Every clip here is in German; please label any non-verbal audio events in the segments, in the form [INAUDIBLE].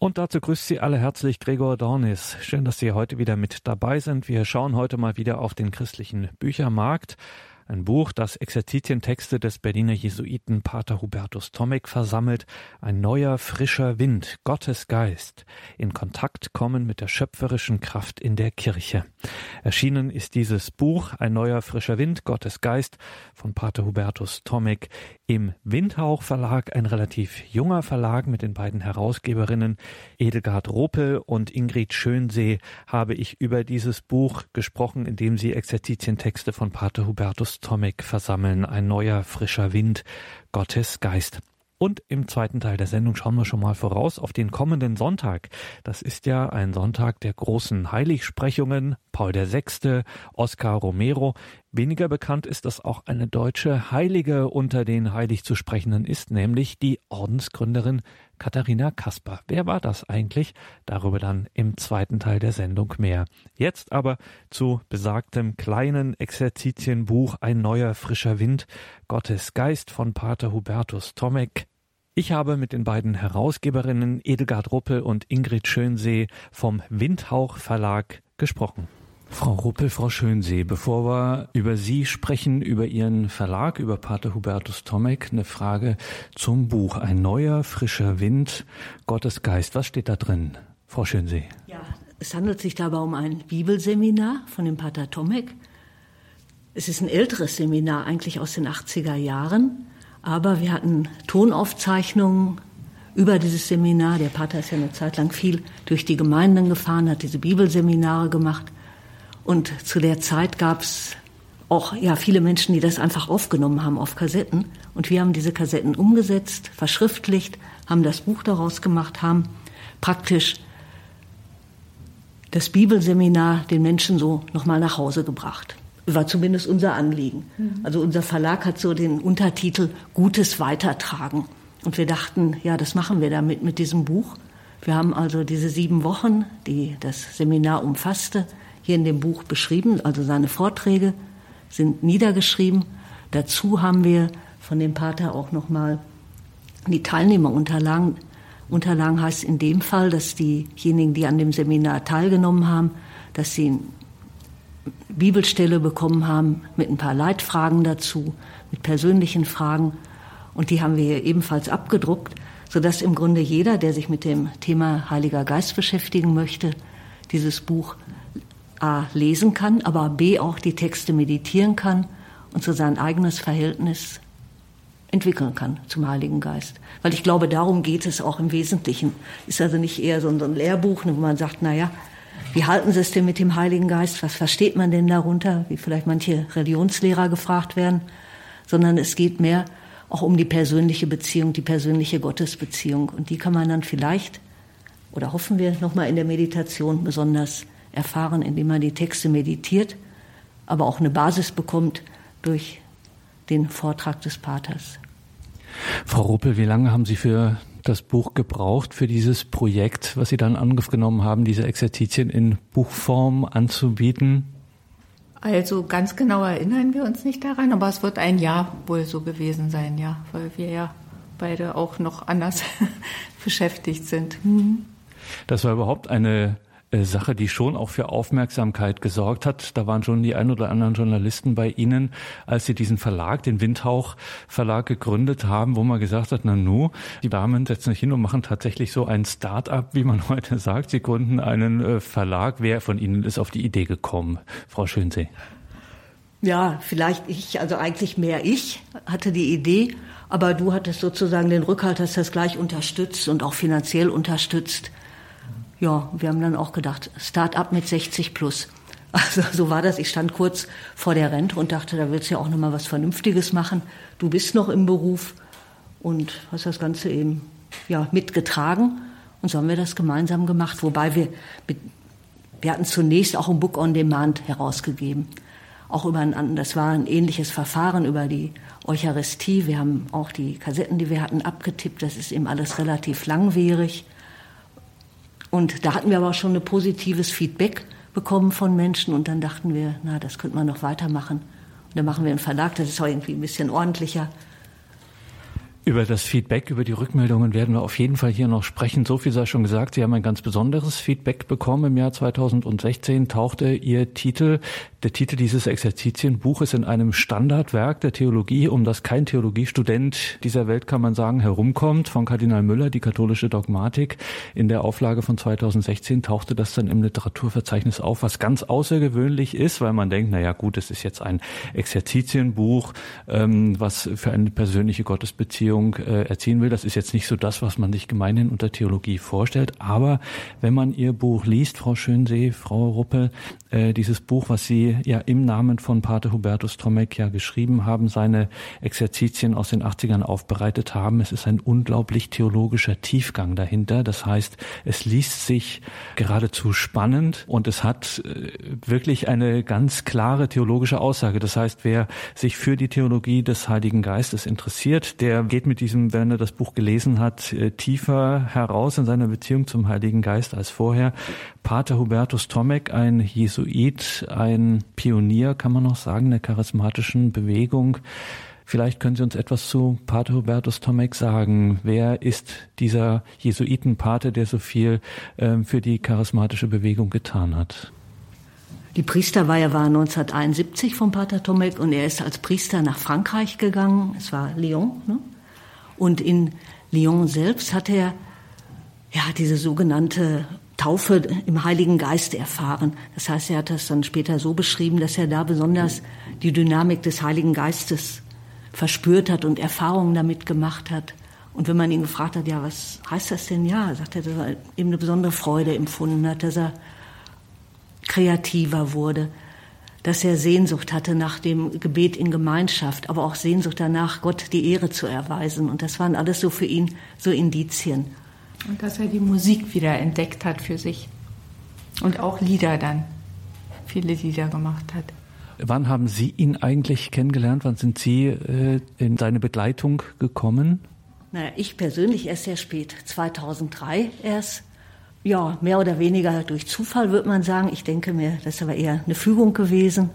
Und dazu grüßt Sie alle herzlich Gregor Dornis. Schön, dass Sie heute wieder mit dabei sind. Wir schauen heute mal wieder auf den christlichen Büchermarkt. Ein Buch, das Exerzitientexte des Berliner Jesuiten Pater Hubertus Tomek versammelt. Ein neuer, frischer Wind, Gottes Geist. In Kontakt kommen mit der schöpferischen Kraft in der Kirche. Erschienen ist dieses Buch, Ein neuer, frischer Wind, Gottes Geist von Pater Hubertus Tomek im Windhauch Verlag, ein relativ junger Verlag mit den beiden Herausgeberinnen Edelgard Ropel und Ingrid Schönsee habe ich über dieses Buch gesprochen, in dem sie Exerzitientexte von Pater Hubertus Tomek versammeln, ein neuer frischer Wind, Gottes Geist. Und im zweiten Teil der Sendung schauen wir schon mal voraus auf den kommenden Sonntag. Das ist ja ein Sonntag der großen Heiligsprechungen. Paul VI., Oscar Romero. Weniger bekannt ist, dass auch eine deutsche Heilige unter den heilig zu sprechenden ist, nämlich die Ordensgründerin Katharina Kasper. Wer war das eigentlich? Darüber dann im zweiten Teil der Sendung mehr. Jetzt aber zu besagtem kleinen Exerzitienbuch Ein neuer frischer Wind, Gottes Geist von Pater Hubertus Tomek. Ich habe mit den beiden Herausgeberinnen Edelgard Ruppel und Ingrid Schönsee vom Windhauch Verlag gesprochen. Frau Ruppel, Frau Schönsee, bevor wir über Sie sprechen, über Ihren Verlag, über Pater Hubertus Tomek, eine Frage zum Buch. Ein neuer, frischer Wind, Gottes Geist. Was steht da drin, Frau Schönsee? Ja, es handelt sich dabei um ein Bibelseminar von dem Pater Tomek. Es ist ein älteres Seminar, eigentlich aus den 80er Jahren, aber wir hatten Tonaufzeichnungen über dieses Seminar. Der Pater ist ja eine Zeit lang viel durch die Gemeinden gefahren, hat diese Bibelseminare gemacht. Und zu der Zeit gab es auch ja viele Menschen, die das einfach aufgenommen haben auf Kassetten. Und wir haben diese Kassetten umgesetzt, verschriftlicht, haben das Buch daraus gemacht, haben praktisch das Bibelseminar den Menschen so nochmal nach Hause gebracht. War zumindest unser Anliegen. Mhm. Also unser Verlag hat so den Untertitel Gutes Weitertragen. Und wir dachten, ja, das machen wir damit mit diesem Buch. Wir haben also diese sieben Wochen, die das Seminar umfasste, hier in dem Buch beschrieben, also seine Vorträge sind niedergeschrieben. Dazu haben wir von dem Pater auch nochmal die Teilnehmerunterlagen. Unterlagen heißt in dem Fall, dass diejenigen, die an dem Seminar teilgenommen haben, dass sie eine Bibelstelle bekommen haben mit ein paar Leitfragen dazu, mit persönlichen Fragen. Und die haben wir ebenfalls abgedruckt, sodass im Grunde jeder, der sich mit dem Thema Heiliger Geist beschäftigen möchte, dieses Buch A lesen kann, aber B auch die Texte meditieren kann und so sein eigenes Verhältnis entwickeln kann zum Heiligen Geist. Weil ich glaube, darum geht es auch im Wesentlichen. Ist also nicht eher so ein Lehrbuch, wo man sagt, na ja, wie halten Sie es denn mit dem Heiligen Geist? Was versteht man denn darunter? Wie vielleicht manche Religionslehrer gefragt werden. Sondern es geht mehr auch um die persönliche Beziehung, die persönliche Gottesbeziehung. Und die kann man dann vielleicht, oder hoffen wir nochmal in der Meditation besonders erfahren, indem man die Texte meditiert, aber auch eine Basis bekommt durch den Vortrag des Paters. Frau Ruppel, wie lange haben Sie für das Buch gebraucht, für dieses Projekt, was Sie dann angenommen haben, diese Exerzitien in Buchform anzubieten? Also ganz genau erinnern wir uns nicht daran, aber es wird ein Jahr wohl so gewesen sein, ja, weil wir ja beide auch noch anders [LAUGHS] beschäftigt sind. Mhm. Das war überhaupt eine Sache, die schon auch für Aufmerksamkeit gesorgt hat. Da waren schon die ein oder anderen Journalisten bei Ihnen, als Sie diesen Verlag, den Windhauch Verlag gegründet haben, wo man gesagt hat, na nu, die Damen setzen sich hin und machen tatsächlich so ein Start-up, wie man [LAUGHS] heute sagt. Sie gründen einen äh, Verlag. Wer von Ihnen ist auf die Idee gekommen? Frau Schönsee. Ja, vielleicht ich, also eigentlich mehr ich hatte die Idee, aber du hattest sozusagen den Rückhalt, hast das gleich unterstützt und auch finanziell unterstützt ja, wir haben dann auch gedacht, Start-up mit 60 plus. [LAUGHS] Also so war das. Ich stand kurz vor der Rente und dachte, da willst du ja auch noch mal was Vernünftiges machen. Du bist noch im Beruf und hast das Ganze eben ja mitgetragen. Und so haben wir das gemeinsam gemacht, wobei wir wir hatten zunächst auch ein Book on Demand herausgegeben. Auch über ein, das war ein ähnliches Verfahren über die Eucharistie. Wir haben auch die Kassetten, die wir hatten, abgetippt. Das ist eben alles relativ langwierig. Und da hatten wir aber auch schon ein positives Feedback bekommen von Menschen und dann dachten wir, na, das könnte man noch weitermachen. Und dann machen wir einen Verlag, das ist auch irgendwie ein bisschen ordentlicher. Über das Feedback, über die Rückmeldungen werden wir auf jeden Fall hier noch sprechen. So viel sei schon gesagt. Sie haben ein ganz besonderes Feedback bekommen. Im Jahr 2016 tauchte Ihr Titel, der Titel dieses Exerzitienbuches in einem Standardwerk der Theologie, um das kein Theologiestudent dieser Welt, kann man sagen, herumkommt, von Kardinal Müller, die katholische Dogmatik. In der Auflage von 2016 tauchte das dann im Literaturverzeichnis auf, was ganz außergewöhnlich ist, weil man denkt, na ja, gut, es ist jetzt ein Exerzitienbuch, ähm, was für eine persönliche Gottesbeziehung Beziehung äh, erziehen will. Das ist jetzt nicht so das, was man sich gemeinhin unter Theologie vorstellt. Aber wenn man Ihr Buch liest, Frau Schönsee, Frau Ruppel, äh, dieses Buch, was Sie ja im Namen von Pater Hubertus Tomek ja geschrieben haben, seine Exerzitien aus den 80ern aufbereitet haben, es ist ein unglaublich theologischer Tiefgang dahinter. Das heißt, es liest sich geradezu spannend und es hat äh, wirklich eine ganz klare theologische Aussage. Das heißt, wer sich für die Theologie des Heiligen Geistes interessiert, der geht mit diesem, wenn er das Buch gelesen hat, äh, tiefer heraus in seiner Beziehung zum Heiligen Geist als vorher. Pater Hubertus Tomek, ein Jesuit, ein Pionier, kann man noch sagen, der charismatischen Bewegung. Vielleicht können Sie uns etwas zu Pater Hubertus Tomek sagen. Wer ist dieser Jesuitenpater, der so viel äh, für die charismatische Bewegung getan hat? Die Priesterweihe war 1971 von Pater Tomek und er ist als Priester nach Frankreich gegangen. Es war Lyon. Ne? Und in Lyon selbst hat er ja diese sogenannte Taufe im Heiligen Geist erfahren. Das heißt, er hat das dann später so beschrieben, dass er da besonders die Dynamik des Heiligen Geistes verspürt hat und Erfahrungen damit gemacht hat. Und wenn man ihn gefragt hat, ja, was heißt das denn? Ja, sagt er, dass er eben eine besondere Freude empfunden hat, dass er kreativer wurde, dass er Sehnsucht hatte nach dem Gebet in Gemeinschaft, aber auch Sehnsucht danach, Gott die Ehre zu erweisen. Und das waren alles so für ihn so Indizien. Und dass er die Musik wieder entdeckt hat für sich. Und auch Lieder dann. Viele Lieder gemacht hat. Wann haben Sie ihn eigentlich kennengelernt? Wann sind Sie äh, in seine Begleitung gekommen? Naja, ich persönlich erst sehr spät, 2003 erst ja, mehr oder weniger durch Zufall, würde man sagen. Ich denke mir, das ist aber eher eine Fügung gewesen.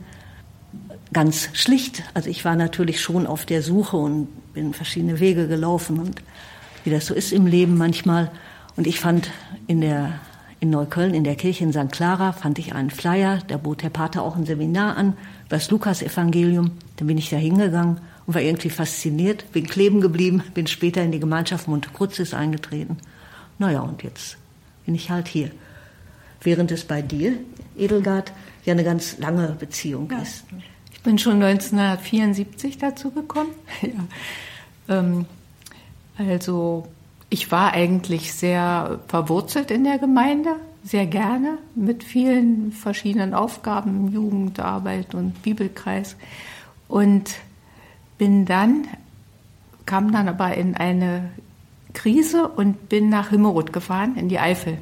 Ganz schlicht. Also ich war natürlich schon auf der Suche und bin verschiedene Wege gelaufen und wie das so ist im Leben manchmal. Und ich fand in der in Neukölln in der Kirche in St. Clara fand ich einen Flyer, da bot der Pater auch ein Seminar an über das Lukas-Evangelium. Dann bin ich da hingegangen und war irgendwie fasziniert, bin kleben geblieben, bin später in die Gemeinschaft Monte Crucis eingetreten. Naja, und jetzt bin ich halt hier. Während es bei dir, Edelgard, ja eine ganz lange Beziehung ja. ist. Ich bin schon 1974 dazu gekommen. [LAUGHS] ja. ähm, also ich war eigentlich sehr verwurzelt in der Gemeinde, sehr gerne, mit vielen verschiedenen Aufgaben, Jugendarbeit und Bibelkreis. Und bin dann, kam dann aber in eine Krise und bin nach Himmerod gefahren, in die Eifel.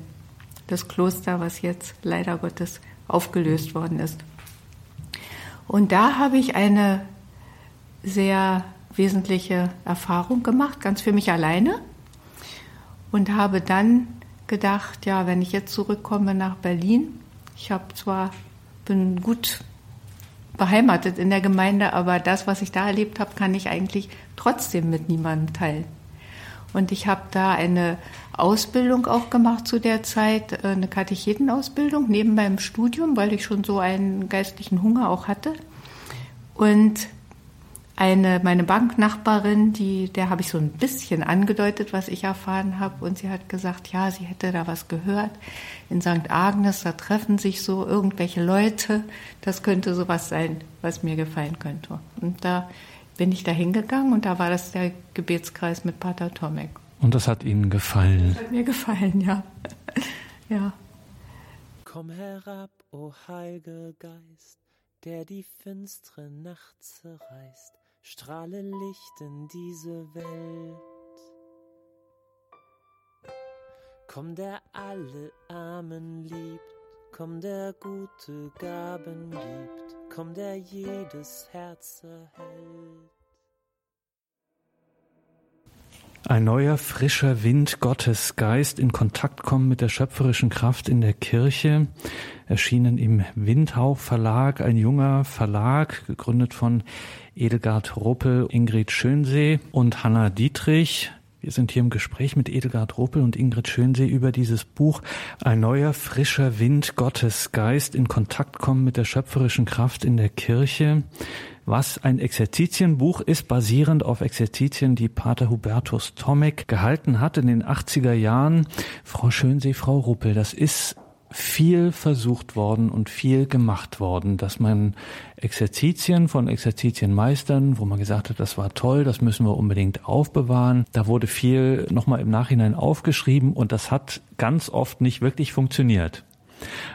Das Kloster, was jetzt leider Gottes aufgelöst worden ist. Und da habe ich eine sehr wesentliche Erfahrung gemacht, ganz für mich alleine. Und habe dann gedacht, ja, wenn ich jetzt zurückkomme nach Berlin, ich habe zwar, bin gut beheimatet in der Gemeinde, aber das, was ich da erlebt habe, kann ich eigentlich trotzdem mit niemandem teilen. Und ich habe da eine Ausbildung auch gemacht zu der Zeit, äh, eine Katechetenausbildung neben meinem Studium, weil ich schon so einen geistlichen Hunger auch hatte. Und eine, meine Banknachbarin, die, der habe ich so ein bisschen angedeutet, was ich erfahren habe. Und sie hat gesagt, ja, sie hätte da was gehört. In St. Agnes, da treffen sich so irgendwelche Leute. Das könnte sowas sein, was mir gefallen könnte. Und da bin ich da hingegangen und da war das der Gebetskreis mit Pater Tomek. Und das hat Ihnen gefallen? Das hat mir gefallen, ja. [LAUGHS] ja. Komm herab, o oh Heiliger Geist, der die finstere Nacht zerreißt, strahle Licht in diese Welt. Komm, der alle Armen liebt, komm, der gute Gaben gibt, komm, der jedes Herz erhält. Ein neuer, frischer Wind Gottes Geist in Kontakt kommen mit der schöpferischen Kraft in der Kirche. Erschienen im Windhauch Verlag, ein junger Verlag, gegründet von Edelgard Ruppel, Ingrid Schönsee und Hanna Dietrich. Wir sind hier im Gespräch mit Edelgard Ruppel und Ingrid Schönsee über dieses Buch Ein neuer, frischer Wind Gottes Geist in Kontakt kommen mit der schöpferischen Kraft in der Kirche was ein Exerzitienbuch ist, basierend auf Exerzitien, die Pater Hubertus Tomek gehalten hat in den 80er Jahren. Frau Schönsee, Frau Ruppel, das ist viel versucht worden und viel gemacht worden, dass man Exerzitien von Exerzitienmeistern, wo man gesagt hat, das war toll, das müssen wir unbedingt aufbewahren. Da wurde viel nochmal im Nachhinein aufgeschrieben und das hat ganz oft nicht wirklich funktioniert.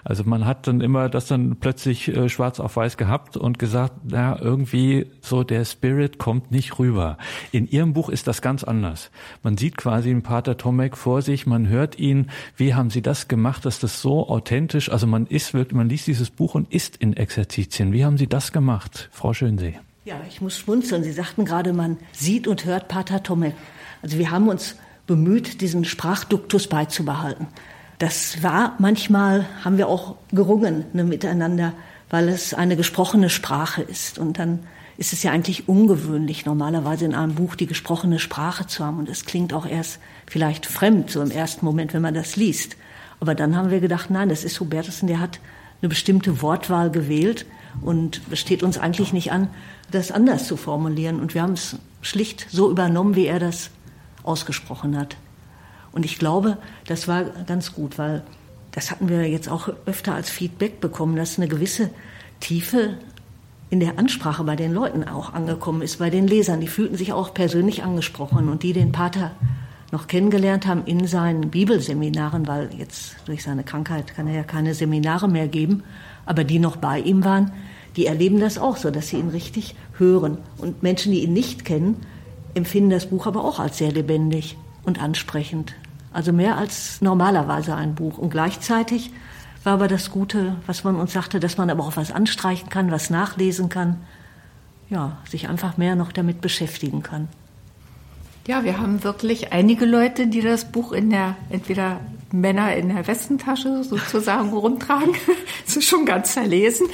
Also man hat dann immer das dann plötzlich äh, schwarz auf weiß gehabt und gesagt, na, irgendwie so der Spirit kommt nicht rüber. In Ihrem Buch ist das ganz anders. Man sieht quasi einen Pater Tomek vor sich, man hört ihn, wie haben Sie das gemacht, dass das so authentisch, also man ist wirklich, man liest dieses Buch und ist in Exerzitien. Wie haben Sie das gemacht, Frau Schönsee? Ja, ich muss schmunzeln. Sie sagten gerade, man sieht und hört Pater Tomek. Also wir haben uns bemüht, diesen Sprachduktus beizubehalten. Das war manchmal, haben wir auch gerungen ne, miteinander, weil es eine gesprochene Sprache ist. Und dann ist es ja eigentlich ungewöhnlich, normalerweise in einem Buch die gesprochene Sprache zu haben. Und es klingt auch erst vielleicht fremd, so im ersten Moment, wenn man das liest. Aber dann haben wir gedacht, nein, das ist Hubertusen, der hat eine bestimmte Wortwahl gewählt und es steht uns eigentlich nicht an, das anders zu formulieren. Und wir haben es schlicht so übernommen, wie er das ausgesprochen hat. Und ich glaube, das war ganz gut, weil das hatten wir jetzt auch öfter als Feedback bekommen, dass eine gewisse Tiefe in der Ansprache bei den Leuten auch angekommen ist, bei den Lesern. Die fühlten sich auch persönlich angesprochen und die den Pater noch kennengelernt haben in seinen Bibelseminaren, weil jetzt durch seine Krankheit kann er ja keine Seminare mehr geben, aber die noch bei ihm waren, die erleben das auch so, dass sie ihn richtig hören. Und Menschen, die ihn nicht kennen, empfinden das Buch aber auch als sehr lebendig und ansprechend. Also mehr als normalerweise ein Buch. Und gleichzeitig war aber das Gute, was man uns sagte, dass man aber auch was anstreichen kann, was nachlesen kann. Ja, sich einfach mehr noch damit beschäftigen kann. Ja, wir haben wirklich einige Leute, die das Buch in der, entweder Männer in der Westentasche sozusagen rumtragen. [LAUGHS] Es ist schon ganz zerlesen.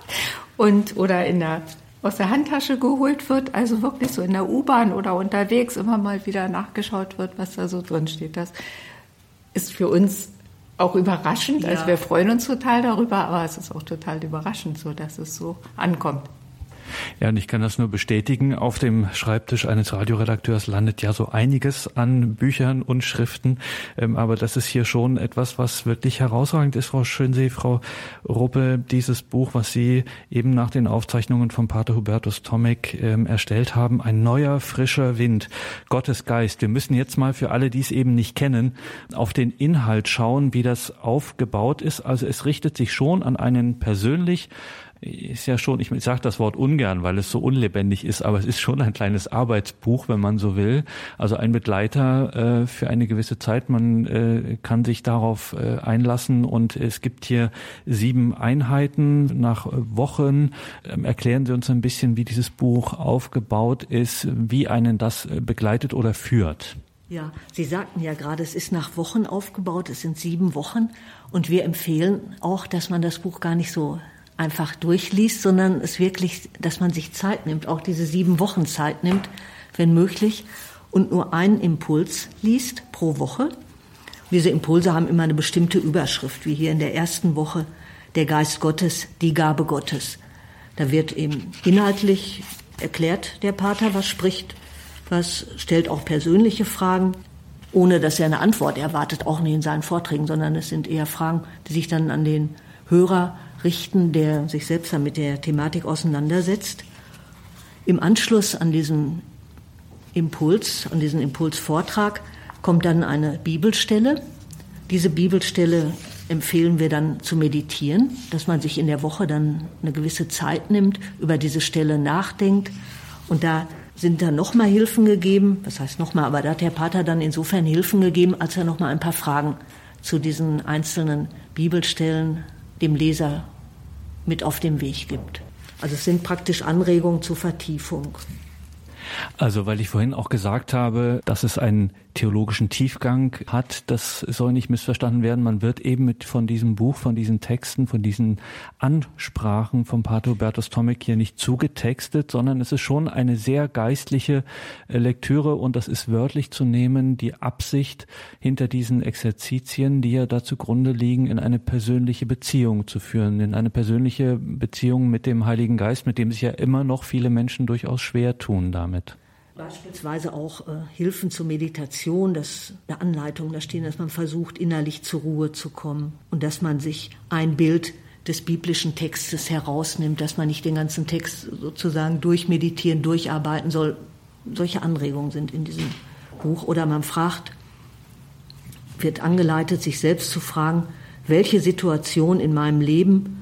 [LAUGHS] Und, oder in der aus der Handtasche geholt wird, also wirklich so in der U-Bahn oder unterwegs immer mal wieder nachgeschaut wird, was da so drin steht. Das ist für uns auch überraschend. Also ja. Also wir freuen uns total darüber, aber es ist auch total überraschend, so dass es so ankommt. Ja, und ich kann das nur bestätigen. Auf dem Schreibtisch eines Radioredakteurs landet ja so einiges an Büchern und Schriften. Ähm, aber das ist hier schon etwas, was wirklich herausragend ist, Frau Schönsee, Frau Ruppe, dieses Buch, was Sie eben nach den Aufzeichnungen von Pater Hubertus Tomek ähm, erstellt haben. Ein neuer, frischer Wind, Gottes Geist. Wir müssen jetzt mal für alle, die es eben nicht kennen, auf den Inhalt schauen, wie das aufgebaut ist. Also es richtet sich schon an einen persönlich ist ja schon, ich sage das Wort ungern, weil es so unlebendig ist, aber es ist schon ein kleines Arbeitsbuch, wenn man so will. Also ein Begleiter äh, für eine gewisse Zeit. Man äh, kann sich darauf äh, einlassen und es gibt hier sieben Einheiten nach Wochen. Ähm, erklären Sie uns ein bisschen, wie dieses Buch aufgebaut ist, wie einen das äh, begleitet oder führt. Ja, Sie sagten ja gerade, es ist nach Wochen aufgebaut, es sind sieben Wochen und wir empfehlen auch, dass man das Buch gar nicht so einfach durchliest, sondern es wirklich, dass man sich Zeit nimmt, auch diese sieben Wochen Zeit nimmt, wenn möglich, und nur einen Impuls liest pro Woche. Diese Impulse haben immer eine bestimmte Überschrift, wie hier in der ersten Woche der Geist Gottes, die Gabe Gottes. Da wird eben inhaltlich erklärt der Pater, was spricht, was stellt auch persönliche Fragen, ohne dass er eine Antwort erwartet, auch nicht in seinen Vorträgen, sondern es sind eher Fragen, die sich dann an den Hörer richten, der sich selbst mit der Thematik auseinandersetzt. Im Anschluss an diesen Impuls, an diesen Impulsvortrag kommt dann eine Bibelstelle. Diese Bibelstelle empfehlen wir dann zu meditieren, dass man sich in der Woche dann eine gewisse Zeit nimmt, über diese Stelle nachdenkt. Und da sind dann nochmal Hilfen gegeben. Was heißt nochmal? Aber da hat der Pater dann insofern Hilfen gegeben, als er nochmal ein paar Fragen zu diesen einzelnen Bibelstellen dem Leser mit auf den Weg gibt. Also es sind praktisch Anregungen zur Vertiefung. Also, weil ich vorhin auch gesagt habe, dass es einen theologischen Tiefgang hat, das soll nicht missverstanden werden. Man wird eben mit von diesem Buch, von diesen Texten, von diesen Ansprachen vom Pater Hubertus Tomek hier nicht zugetextet, sondern es ist schon eine sehr geistliche äh, Lektüre und das ist wörtlich zu nehmen, die Absicht hinter diesen Exerzitien, die ja da zugrunde liegen, in eine persönliche Beziehung zu führen, in eine persönliche Beziehung mit dem Heiligen Geist, mit dem sich ja immer noch viele Menschen durchaus schwer tun damit. Beispielsweise auch äh, Hilfen zur Meditation, das eine Anleitung da stehen, dass man versucht, innerlich zur Ruhe zu kommen und dass man sich ein Bild des biblischen Textes herausnimmt, dass man nicht den ganzen Text sozusagen durchmeditieren, durcharbeiten soll. Solche Anregungen sind in diesem Buch. Oder man fragt, wird angeleitet, sich selbst zu fragen, welche Situation in meinem Leben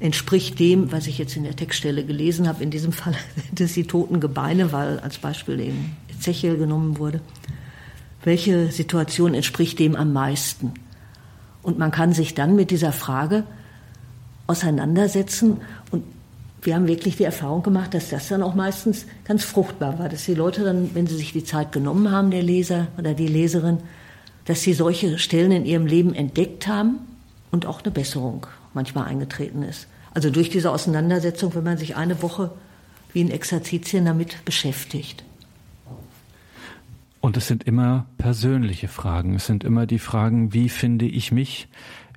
entspricht dem, was ich jetzt in der Textstelle gelesen habe. In diesem Fall [LAUGHS] sind es die toten Gebeine, weil als Beispiel eben Ezechiel genommen wurde. Welche Situation entspricht dem am meisten? Und man kann sich dann mit dieser Frage auseinandersetzen und wir haben wirklich die Erfahrung gemacht, dass das dann auch meistens ganz fruchtbar war, dass die Leute dann, wenn sie sich die Zeit genommen haben, der Leser oder die Leserin, dass sie solche Stellen in ihrem Leben entdeckt haben und auch eine Besserung manchmal eingetreten ist. Also durch diese Auseinandersetzung, wenn man sich eine Woche wie in Exerzitien damit beschäftigt. Und es sind immer persönliche Fragen. Es sind immer die Fragen, wie finde ich mich?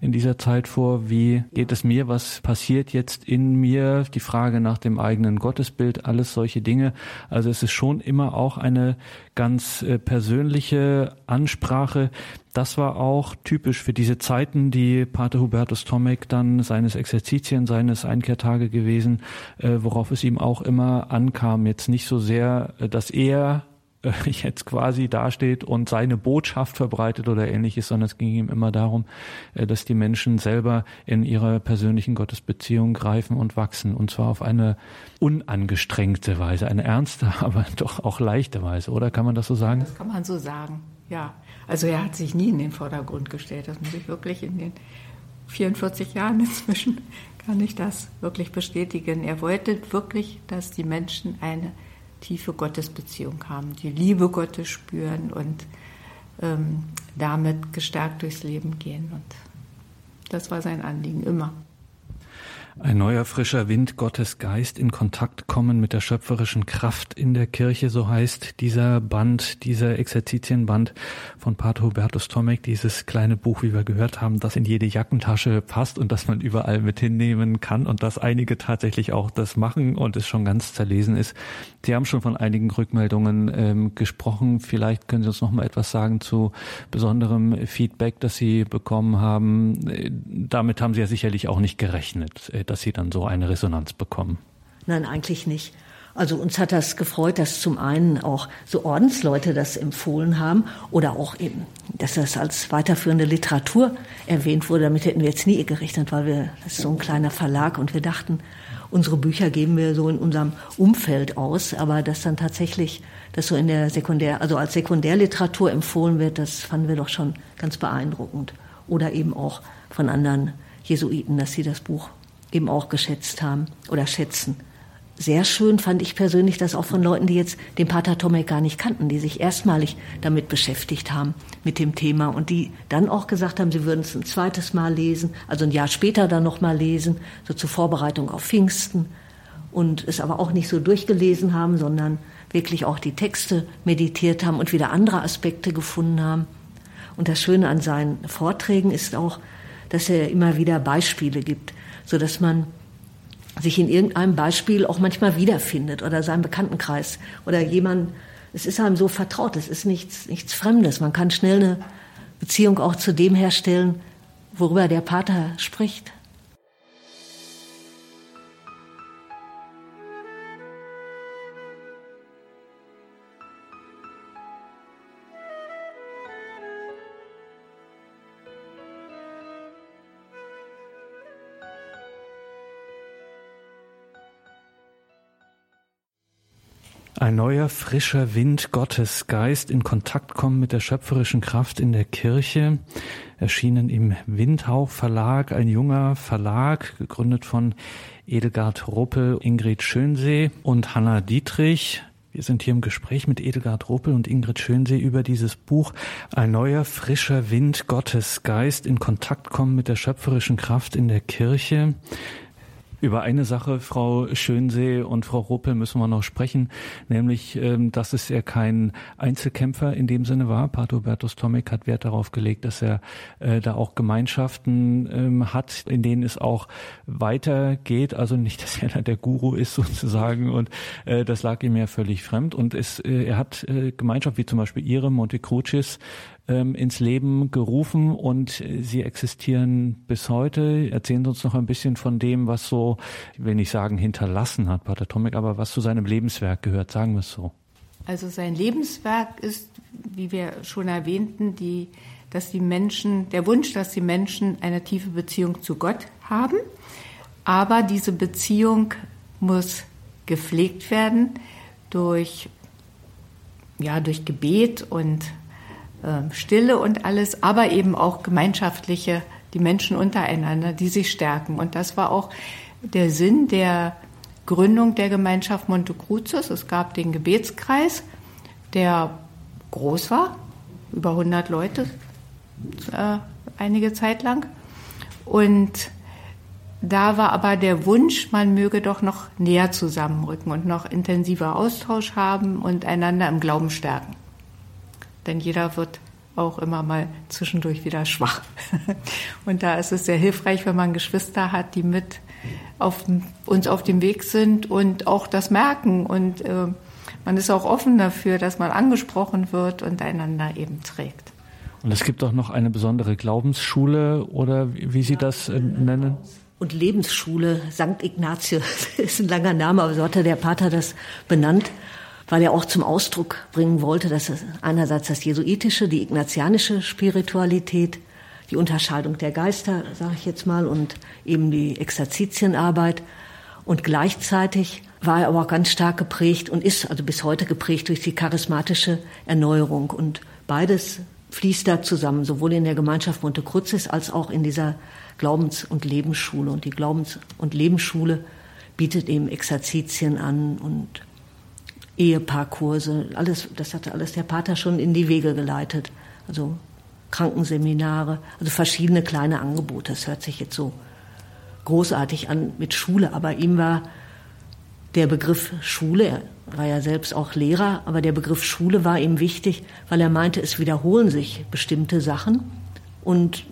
In dieser Zeit vor? Wie geht es mir? Was passiert jetzt in mir? Die Frage nach dem eigenen Gottesbild, alles solche Dinge. Also es ist schon immer auch eine ganz äh, persönliche Ansprache. Das war auch typisch für diese Zeiten, die Pater Hubertus Tomek dann seines Exerzitien, seines Einkehrtage gewesen, äh, worauf es ihm auch immer ankam. Jetzt nicht so sehr, äh, dass er äh, [LAUGHS] jetzt quasi dasteht und seine Botschaft verbreitet oder ähnliches, sondern es ging ihm immer darum, äh, dass die Menschen selber in ihrer persönlichen Gottesbeziehung greifen und wachsen und zwar auf eine unangestrengte Weise, eine ernste, [LAUGHS] aber doch auch leichte Weise, oder kann man das so sagen? Das kann man so sagen, ja. Also er hat sich nie in den Vordergrund gestellt, das muss ich wirklich in den 44 Jahren inzwischen [LAUGHS] kann ich das wirklich bestätigen. Er wollte wirklich, dass die Menschen eine tiefe Gottesbeziehung haben, die Liebe Gottes spüren und ähm, damit gestärkt durchs Leben gehen. Und das war sein Anliegen immer. Ein neuer frischer Wind, Gottes Geist in Kontakt kommen mit der schöpferischen Kraft in der Kirche, so heißt dieser Band, dieser Exerzitienband von Pater Hubertus Tomek, dieses kleine Buch, wie wir gehört haben, das in jede Jackentasche passt und das man überall mit hinnehmen kann und dass einige tatsächlich auch das machen und es schon ganz zerlesen ist. Sie haben schon von einigen Rückmeldungen ähm, gesprochen. Vielleicht können Sie uns noch mal etwas sagen zu besonderem Feedback, das Sie bekommen haben. Äh, damit haben Sie ja sicherlich auch nicht gerechnet äh, dass Sie dann so eine Resonanz bekommen? Nein, eigentlich nicht. Also uns hat das gefreut, dass zum einen auch so Ordensleute das empfohlen haben oder auch eben, dass das als weiterführende Literatur erwähnt wurde. Damit hätten wir jetzt nie gerechnet, weil wir, das ist so ein kleiner Verlag und wir dachten, unsere Bücher geben wir so in unserem Umfeld aus, aber dass dann tatsächlich das so in der Sekundär, also als Sekundärliteratur empfohlen wird, das fanden wir doch schon ganz beeindruckend. Oder eben auch von anderen Jesuiten, dass sie das Buch eben auch geschätzt haben oder schätzen. Sehr schön fand ich persönlich das auch von Leuten, die jetzt den Pater Tomek gar nicht kannten, die sich erstmalig damit beschäftigt haben, mit dem Thema und die dann auch gesagt haben, sie würden es ein zweites Mal lesen, also ein Jahr später dann nochmal lesen, so zur Vorbereitung auf Pfingsten und es aber auch nicht so durchgelesen haben, sondern wirklich auch die Texte meditiert haben und wieder andere Aspekte gefunden haben. Und das Schöne an seinen Vorträgen ist auch, dass er immer wieder Beispiele gibt so dass man sich in irgendeinem Beispiel auch manchmal wiederfindet oder seinem Bekanntenkreis oder jemand, es ist einem so vertraut, es ist nichts, nichts Fremdes. Man kann schnell eine Beziehung auch zu dem herstellen, worüber der Pater spricht. Ein neuer, frischer Wind Gottes Geist in Kontakt kommen mit der schöpferischen Kraft in der Kirche. Erschienen im Windhauch Verlag, ein junger Verlag, gegründet von Edelgard Ruppel, Ingrid Schönsee und Hanna Dietrich. Wir sind hier im Gespräch mit Edelgard Ruppel und Ingrid Schönsee über dieses Buch Ein neuer, frischer Wind, Gottes Geist in Kontakt kommen mit der schöpferischen Kraft in der Kirche. Über eine Sache, Frau Schönsee und Frau Ruppel, müssen wir noch sprechen, nämlich, ähm, dass es ja kein Einzelkämpfer in dem Sinne war. Pater Hubertus Tomek hat Wert darauf gelegt, dass er äh, da auch Gemeinschaften ähm, hat, in denen es auch weitergeht. Also nicht, dass er da der Guru ist [LAUGHS] sozusagen und äh, das lag ihm ja völlig fremd. Und es, äh, er hat Gemeinschaft wie zum Beispiel ihre Monte Crucis ähm, ins Leben gerufen und sie existieren bis heute. Erzählen Sie uns noch ein bisschen von dem, was so, ich will nicht sagen hinterlassen hat, Pater Tomek, aber was zu seinem Lebenswerk gehört, sagen wir es so. Also sein Lebenswerk ist, wie wir schon erwähnten, die, dass die Menschen, der Wunsch, dass die Menschen eine tiefe Beziehung zu Gott haben. Aber diese Beziehung muss gepflegt werden durch, ja, durch Gebet und Stille und alles, aber eben auch gemeinschaftliche, die Menschen untereinander, die sich stärken. Und das war auch der Sinn der Gründung der Gemeinschaft Monte Crucis. Es gab den Gebetskreis, der groß war, über 100 Leute äh, einige Zeit lang. Und da war aber der Wunsch, man möge doch noch näher zusammenrücken und noch intensiver Austausch haben und einander im Glauben stärken denn jeder wird auch immer mal zwischendurch wieder schwach. [LAUGHS] Und da ist es sehr hilfreich, wenn man Geschwister hat, die mit auf, uns auf dem Weg sind und auch das merken. Und äh, man ist auch offen dafür, dass man angesprochen wird und einander eben trägt. Und es gibt auch noch eine besondere Glaubensschule oder wie Sie das äh, nennen? Und Lebensschule St. Ignatius [LAUGHS] ist ein langer Name, aber so hatte der Pater das benannt weil er auch zum Ausdruck bringen wollte, dass einerseits das jesuitische, die ignatianische Spiritualität, die Unterscheidung der Geister, sage ich jetzt mal, und eben die Exerzitienarbeit. Und gleichzeitig war er aber auch ganz stark geprägt und ist also bis heute geprägt durch die charismatische Erneuerung. Und beides fließt da zusammen, sowohl in der Gemeinschaft Monte Crucis als auch in dieser Glaubens- und Lebensschule. Und die Glaubens- und Lebensschule bietet eben Exerzitien an und Ehepaarkurse, alles, das hatte alles der Pater schon in die Wege geleitet. Also Krankenseminare, also verschiedene kleine Angebote. Das hört sich jetzt so großartig an mit Schule, aber ihm war der Begriff Schule, er war ja selbst auch Lehrer, aber der Begriff Schule war ihm wichtig, weil er meinte, es wiederholen sich bestimmte Sachen und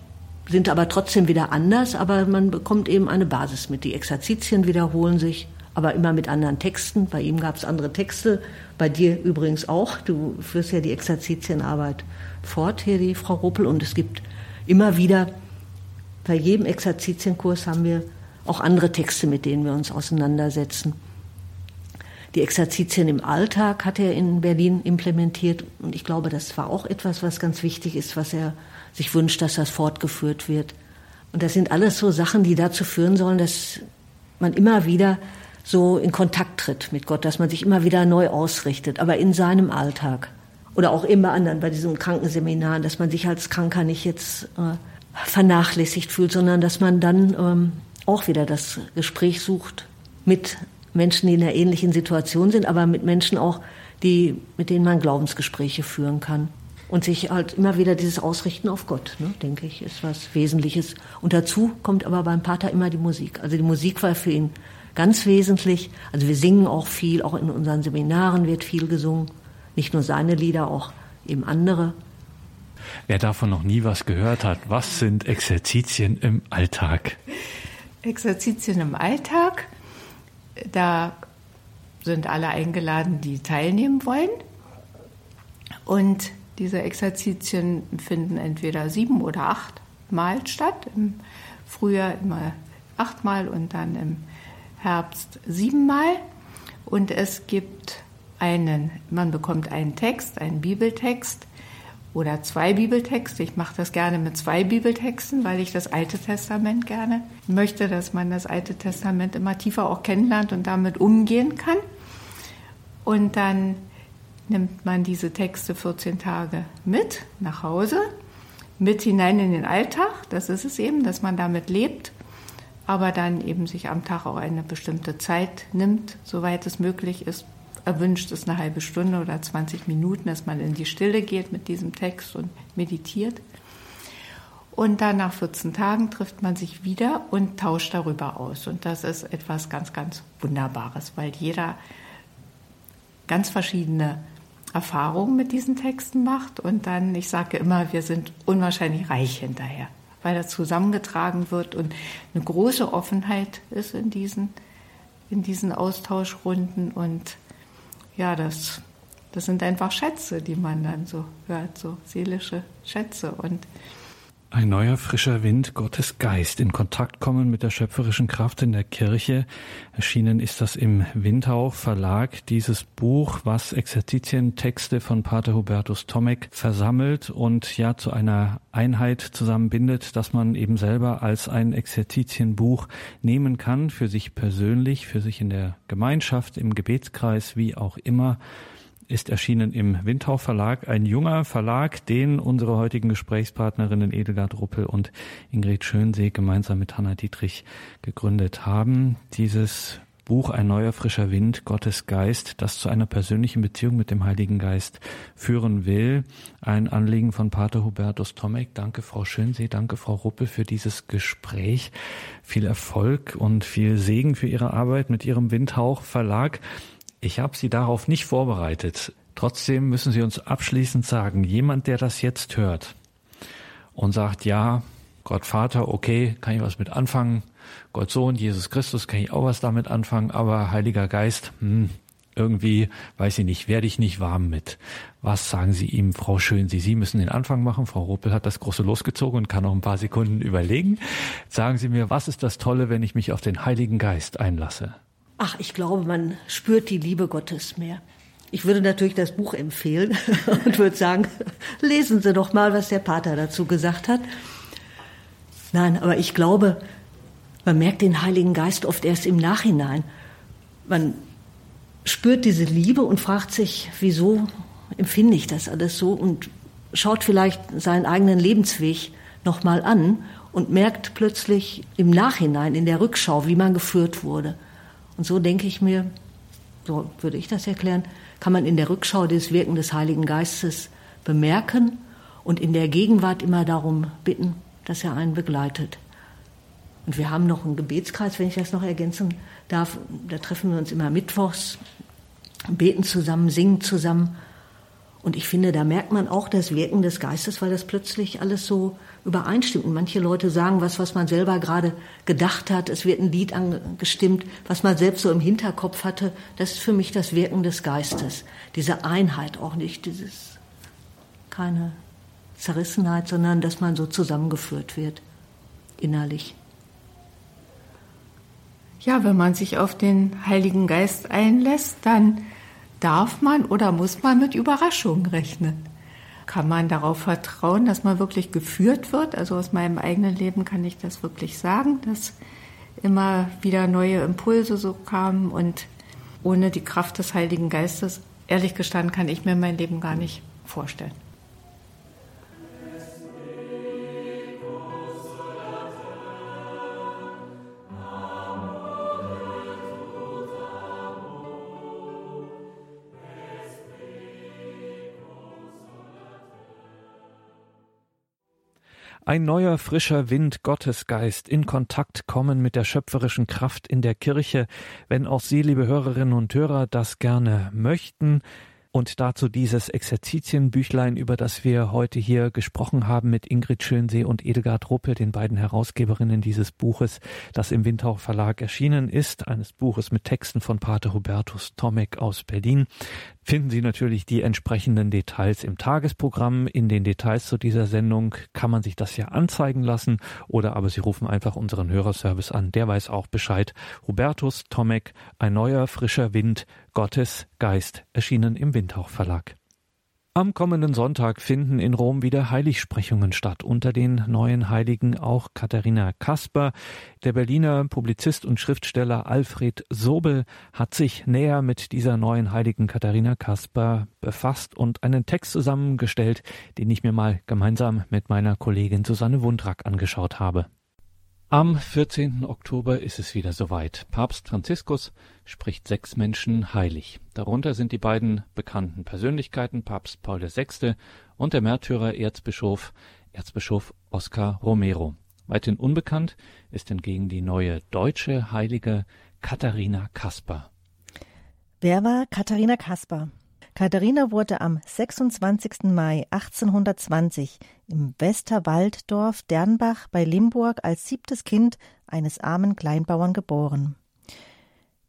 sind aber trotzdem wieder anders, aber man bekommt eben eine Basis mit. Die Exerzitien wiederholen sich, aber immer mit anderen Texten. Bei ihm gab es andere Texte, bei dir übrigens auch. Du führst ja die Exerzitienarbeit fort, hier die Frau Ruppel, und es gibt immer wieder, bei jedem Exerzitienkurs haben wir auch andere Texte, mit denen wir uns auseinandersetzen. Die Exerzitien im Alltag hat er in Berlin implementiert und ich glaube, das war auch etwas, was ganz wichtig ist, was er sich wünscht, dass das fortgeführt wird. Und das sind alles so Sachen, die dazu führen sollen, dass man immer wieder so in Kontakt tritt mit Gott, dass man sich immer wieder neu ausrichtet, aber in seinem Alltag. Oder auch immer anderen, bei diesen Krankenseminaren, dass man sich als Kranker nicht jetzt äh, vernachlässigt fühlt, sondern dass man dann ähm, auch wieder das Gespräch sucht mit Menschen, die in einer ähnlichen Situation sind, aber mit Menschen auch, die, mit denen man Glaubensgespräche führen kann. Und sich halt immer wieder dieses Ausrichten auf Gott, ne, denke ich, ist was Wesentliches. Und dazu kommt aber beim Pater immer die Musik. Also die Musik war für ihn ganz wesentlich. Also wir singen auch viel, auch in unseren Seminaren wird viel gesungen. Nicht nur seine Lieder, auch eben andere. Wer davon noch nie was gehört hat, was sind Exerzitien im Alltag? Exerzitien im Alltag, da sind alle eingeladen, die teilnehmen wollen. Und diese Exerzitien finden entweder sieben oder acht Mal statt. Im Frühjahr immer achtmal und dann im Herbst siebenmal und es gibt einen, man bekommt einen Text, einen Bibeltext oder zwei Bibeltexte. Ich mache das gerne mit zwei Bibeltexten, weil ich das Alte Testament gerne möchte, dass man das Alte Testament immer tiefer auch kennenlernt und damit umgehen kann. Und dann nimmt man diese Texte 14 Tage mit nach Hause, mit hinein in den Alltag. Das ist es eben, dass man damit lebt aber dann eben sich am Tag auch eine bestimmte Zeit nimmt, soweit es möglich ist. erwünscht ist eine halbe Stunde oder 20 Minuten, dass man in die Stille geht mit diesem Text und meditiert. Und dann nach 14 Tagen trifft man sich wieder und tauscht darüber aus. Und das ist etwas ganz, ganz Wunderbares, weil jeder ganz verschiedene Erfahrungen mit diesen Texten macht. Und dann, ich sage immer, wir sind unwahrscheinlich reich hinterher, weil das zusammengetragen wird und eine große Offenheit ist in diesen, in diesen Austauschrunden. Und ja, das, das sind einfach Schätze, die man dann so hört, so seelische Schätze. Und ein neuer frischer Wind, Gottes Geist, in Kontakt kommen mit der schöpferischen Kraft in der Kirche. Erschienen ist das im Windhauch Verlag, dieses Buch, was Exerzitientexte von Pater Hubertus Tomek versammelt und ja zu einer Einheit zusammenbindet, dass man eben selber als ein Exerzitienbuch nehmen kann, für sich persönlich, für sich in der Gemeinschaft, im Gebetskreis, wie auch immer ist erschienen im Windhau Verlag, ein junger Verlag, den unsere heutigen Gesprächspartnerinnen Edelgard Ruppel und Ingrid Schönsee gemeinsam mit Hanna Dietrich gegründet haben. Dieses Buch Ein neuer frischer Wind, Gottes Geist, das zu einer persönlichen Beziehung mit dem Heiligen Geist führen will. Ein Anliegen von Pater Hubertus Tomek. Danke, Frau Schönsee, danke, Frau Ruppel, für dieses Gespräch. Viel Erfolg und viel Segen für Ihre Arbeit mit Ihrem Windhauch Verlag. Ich habe Sie darauf nicht vorbereitet. Trotzdem müssen Sie uns abschließend sagen, jemand, der das jetzt hört und sagt, ja, Gott Vater, okay, kann ich was mit anfangen. Gott Sohn, Jesus Christus, kann ich auch was damit anfangen. Aber Heiliger Geist, hm, irgendwie, weiß ich nicht, werde ich nicht warm mit. Was sagen Sie ihm, Frau Schön? Sie, Sie müssen den Anfang machen. Frau Ruppel hat das große losgezogen und kann noch ein paar Sekunden überlegen. Sagen Sie mir, was ist das Tolle, wenn ich mich auf den Heiligen Geist einlasse? Ach, ich glaube, man spürt die Liebe Gottes mehr. Ich würde natürlich das Buch empfehlen [LAUGHS] und würde sagen, lesen Sie doch mal, was der Pater dazu gesagt hat. Nein, aber ich glaube, man merkt den Heiligen Geist oft erst im Nachhinein. Man spürt diese Liebe und fragt sich, wieso empfinde ich das alles so und schaut vielleicht seinen eigenen Lebensweg nochmal an und merkt plötzlich im Nachhinein, in der Rückschau, wie man geführt wurde. Und so denke ich mir, so würde ich das erklären, kann man in der Rückschau das Wirken des Heiligen Geistes bemerken und in der Gegenwart immer darum bitten, dass er einen begleitet. Und wir haben noch einen Gebetskreis, wenn ich das noch ergänzen darf. Da treffen wir uns immer mittwochs, beten zusammen, singen zusammen. Und ich finde, da merkt man auch das Wirken des Geistes, weil das plötzlich alles so übereinstimmt. Und manche Leute sagen was, was man selber gerade gedacht hat. Es wird ein Lied angestimmt, was man selbst so im Hinterkopf hatte. Das ist für mich das Wirken des Geistes. Diese Einheit auch nicht, dieses, keine Zerrissenheit, sondern dass man so zusammengeführt wird, innerlich. Ja, wenn man sich auf den Heiligen Geist einlässt, dann darf man oder muss man mit Überraschungen rechnen. Kann man darauf vertrauen, dass man wirklich geführt wird? Also aus meinem eigenen Leben kann ich das wirklich sagen, dass immer wieder neue Impulse so kamen und ohne die Kraft des Heiligen Geistes, ehrlich gestanden, kann ich mir mein Leben gar nicht vorstellen. Ein neuer frischer Wind, Gottesgeist, in Kontakt kommen mit der schöpferischen Kraft in der Kirche, wenn auch Sie, liebe Hörerinnen und Hörer, das gerne möchten. Und dazu dieses Exerzitienbüchlein, über das wir heute hier gesprochen haben mit Ingrid Schönsee und Edelgard Ruppel, den beiden Herausgeberinnen dieses Buches, das im Windhauch Verlag erschienen ist, eines Buches mit Texten von Pater Hubertus Tomek aus Berlin finden Sie natürlich die entsprechenden Details im Tagesprogramm. In den Details zu dieser Sendung kann man sich das ja anzeigen lassen oder aber Sie rufen einfach unseren Hörerservice an. Der weiß auch Bescheid. Hubertus Tomek, ein neuer frischer Wind, Gottes Geist, erschienen im Windhauch Verlag. Am kommenden Sonntag finden in Rom wieder Heiligsprechungen statt. Unter den neuen Heiligen auch Katharina Kasper. Der Berliner Publizist und Schriftsteller Alfred Sobel hat sich näher mit dieser neuen Heiligen Katharina Kasper befasst und einen Text zusammengestellt, den ich mir mal gemeinsam mit meiner Kollegin Susanne Wundrack angeschaut habe. Am 14. Oktober ist es wieder soweit. Papst Franziskus spricht sechs Menschen heilig. Darunter sind die beiden bekannten Persönlichkeiten Papst Paul VI. und der Märtyrer Erzbischof Erzbischof Oscar Romero. Weithin unbekannt ist hingegen die neue deutsche Heilige Katharina Kasper. Wer war Katharina Kasper? Katharina wurde am 26. Mai 1820 im Westerwalddorf Dernbach bei Limburg als siebtes Kind eines armen Kleinbauern geboren.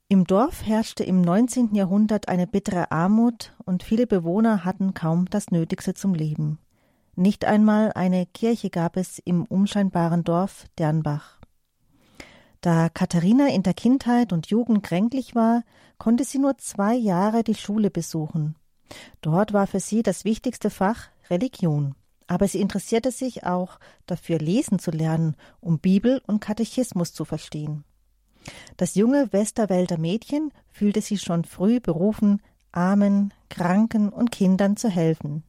Im Dorf herrschte im 19. Jahrhundert eine bittere Armut und viele Bewohner hatten kaum das Nötigste zum Leben. Nicht einmal eine Kirche gab es im unscheinbaren Dorf Dernbach. Da Katharina in der Kindheit und Jugend kränklich war, konnte sie nur zwei Jahre die Schule besuchen. Dort war für sie das wichtigste Fach Religion. Aber sie interessierte sich auch dafür, lesen zu lernen, um Bibel und Katechismus zu verstehen. Das junge Westerwälder Mädchen fühlte sich schon früh berufen, Armen, Kranken und Kindern zu helfen.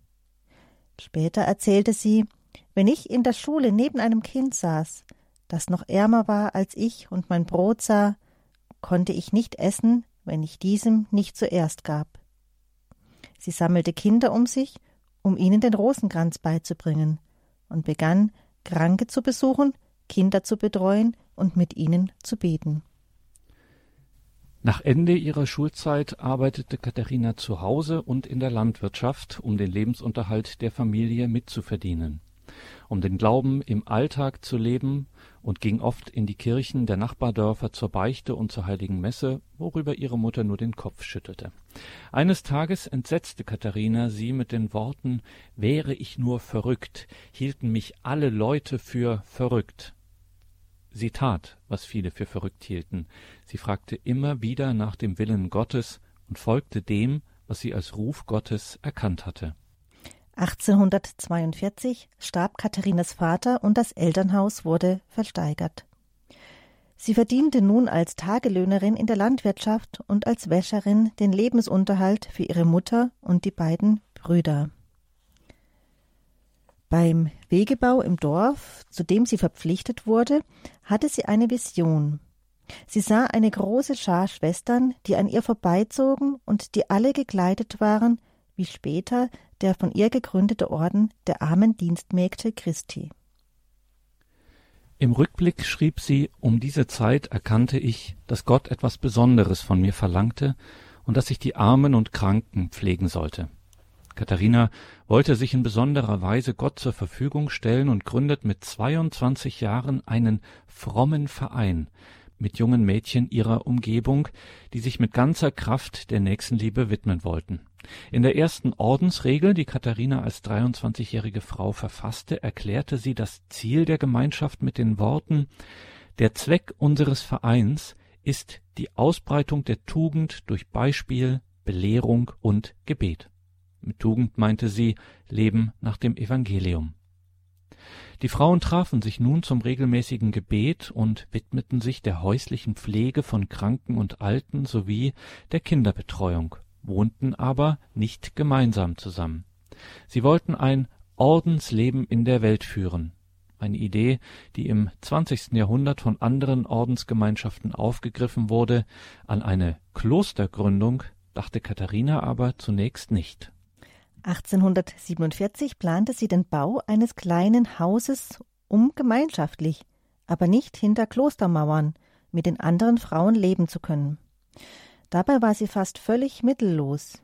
Später erzählte sie, wenn ich in der Schule neben einem Kind saß, das noch ärmer war als ich und mein Brot sah, konnte ich nicht essen, wenn ich diesem nicht zuerst gab. Sie sammelte Kinder um sich, um ihnen den Rosenkranz beizubringen, und begann, Kranke zu besuchen, Kinder zu betreuen und mit ihnen zu beten. Nach Ende ihrer Schulzeit arbeitete Katharina zu Hause und in der Landwirtschaft, um den Lebensunterhalt der Familie mitzuverdienen um den Glauben im Alltag zu leben und ging oft in die Kirchen der Nachbardörfer zur Beichte und zur heiligen Messe, worüber ihre Mutter nur den Kopf schüttelte. Eines Tages entsetzte Katharina sie mit den Worten Wäre ich nur verrückt, hielten mich alle Leute für verrückt. Sie tat, was viele für verrückt hielten. Sie fragte immer wieder nach dem Willen Gottes und folgte dem, was sie als Ruf Gottes erkannt hatte. 1842 starb Katharinas Vater und das Elternhaus wurde versteigert. Sie verdiente nun als Tagelöhnerin in der Landwirtschaft und als Wäscherin den Lebensunterhalt für ihre Mutter und die beiden Brüder. Beim Wegebau im Dorf, zu dem sie verpflichtet wurde, hatte sie eine Vision. Sie sah eine große Schar Schwestern, die an ihr vorbeizogen und die alle gekleidet waren, wie später der von ihr gegründete Orden der armen Dienstmägde Christi. Im Rückblick schrieb sie, um diese Zeit erkannte ich, dass Gott etwas Besonderes von mir verlangte und dass ich die Armen und Kranken pflegen sollte. Katharina wollte sich in besonderer Weise Gott zur Verfügung stellen und gründet mit 22 Jahren einen frommen Verein mit jungen Mädchen ihrer Umgebung, die sich mit ganzer Kraft der Nächstenliebe widmen wollten. In der ersten Ordensregel, die Katharina als 23-jährige Frau verfasste, erklärte sie das Ziel der Gemeinschaft mit den Worten Der Zweck unseres Vereins ist die Ausbreitung der Tugend durch Beispiel, Belehrung und Gebet. Mit Tugend meinte sie Leben nach dem Evangelium. Die Frauen trafen sich nun zum regelmäßigen Gebet und widmeten sich der häuslichen Pflege von Kranken und Alten sowie der Kinderbetreuung wohnten aber nicht gemeinsam zusammen. Sie wollten ein Ordensleben in der Welt führen, eine Idee, die im 20. Jahrhundert von anderen Ordensgemeinschaften aufgegriffen wurde, an eine Klostergründung dachte Katharina aber zunächst nicht. 1847 plante sie den Bau eines kleinen Hauses, um gemeinschaftlich, aber nicht hinter Klostermauern, mit den anderen Frauen leben zu können. Dabei war sie fast völlig mittellos.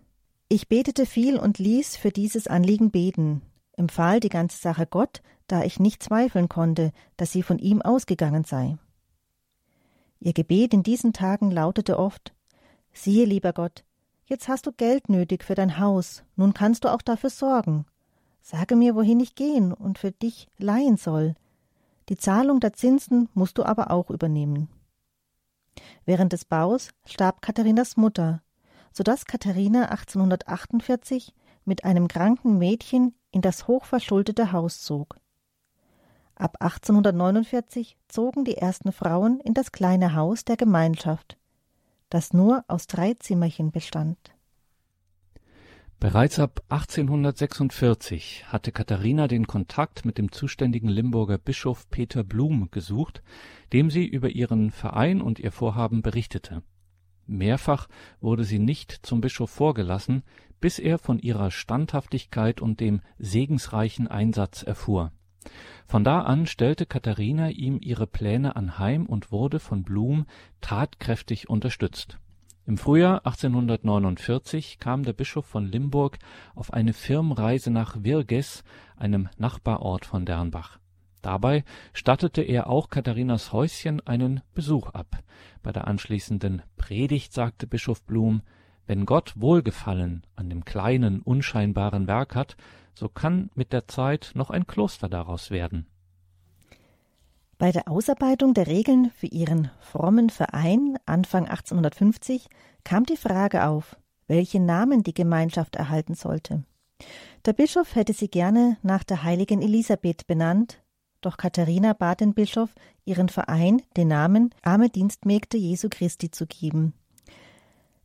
Ich betete viel und ließ für dieses Anliegen beten, empfahl die ganze Sache Gott, da ich nicht zweifeln konnte, dass sie von ihm ausgegangen sei. Ihr Gebet in diesen Tagen lautete oft Siehe, lieber Gott, jetzt hast du Geld nötig für dein Haus, nun kannst du auch dafür sorgen. Sage mir, wohin ich gehen und für dich leihen soll. Die Zahlung der Zinsen musst du aber auch übernehmen. Während des Baus starb Katharinas Mutter, so dass Katharina 1848 mit einem kranken Mädchen in das hochverschuldete Haus zog. Ab 1849 zogen die ersten Frauen in das kleine Haus der Gemeinschaft, das nur aus drei Zimmerchen bestand. Bereits ab 1846 hatte Katharina den Kontakt mit dem zuständigen Limburger Bischof Peter Blum gesucht, dem sie über ihren Verein und ihr Vorhaben berichtete. Mehrfach wurde sie nicht zum Bischof vorgelassen, bis er von ihrer Standhaftigkeit und dem segensreichen Einsatz erfuhr. Von da an stellte Katharina ihm ihre Pläne anheim und wurde von Blum tatkräftig unterstützt im Frühjahr 1849 kam der Bischof von Limburg auf eine Firmenreise nach Virges, einem Nachbarort von Dernbach. Dabei stattete er auch Katharinas Häuschen einen Besuch ab. Bei der anschließenden Predigt sagte Bischof Blum, wenn Gott Wohlgefallen an dem kleinen, unscheinbaren Werk hat, so kann mit der Zeit noch ein Kloster daraus werden. Bei der Ausarbeitung der Regeln für ihren frommen Verein Anfang 1850 kam die Frage auf, welchen Namen die Gemeinschaft erhalten sollte. Der Bischof hätte sie gerne nach der heiligen Elisabeth benannt, doch Katharina bat den Bischof, ihren Verein den Namen Arme Dienstmägde Jesu Christi zu geben.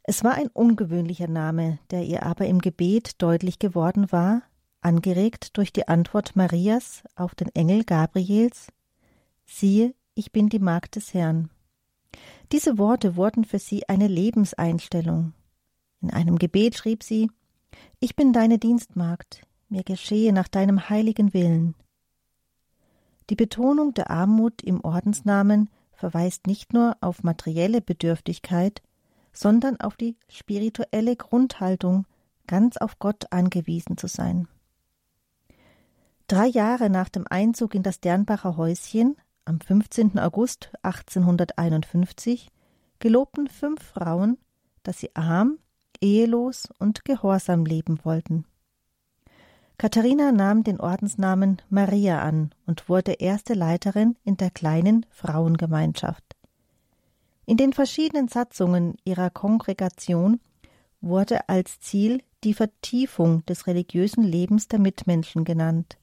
Es war ein ungewöhnlicher Name, der ihr aber im Gebet deutlich geworden war, angeregt durch die Antwort Marias auf den Engel Gabriels Siehe, ich bin die Magd des Herrn. Diese Worte wurden für sie eine Lebenseinstellung. In einem Gebet schrieb sie Ich bin deine Dienstmagd, mir geschehe nach deinem heiligen Willen. Die Betonung der Armut im Ordensnamen verweist nicht nur auf materielle Bedürftigkeit, sondern auf die spirituelle Grundhaltung, ganz auf Gott angewiesen zu sein. Drei Jahre nach dem Einzug in das Dernbacher Häuschen am 15. August 1851 gelobten fünf Frauen, dass sie arm, ehelos und gehorsam leben wollten. Katharina nahm den Ordensnamen Maria an und wurde erste Leiterin in der kleinen Frauengemeinschaft. In den verschiedenen Satzungen ihrer Kongregation wurde als Ziel die Vertiefung des religiösen Lebens der Mitmenschen genannt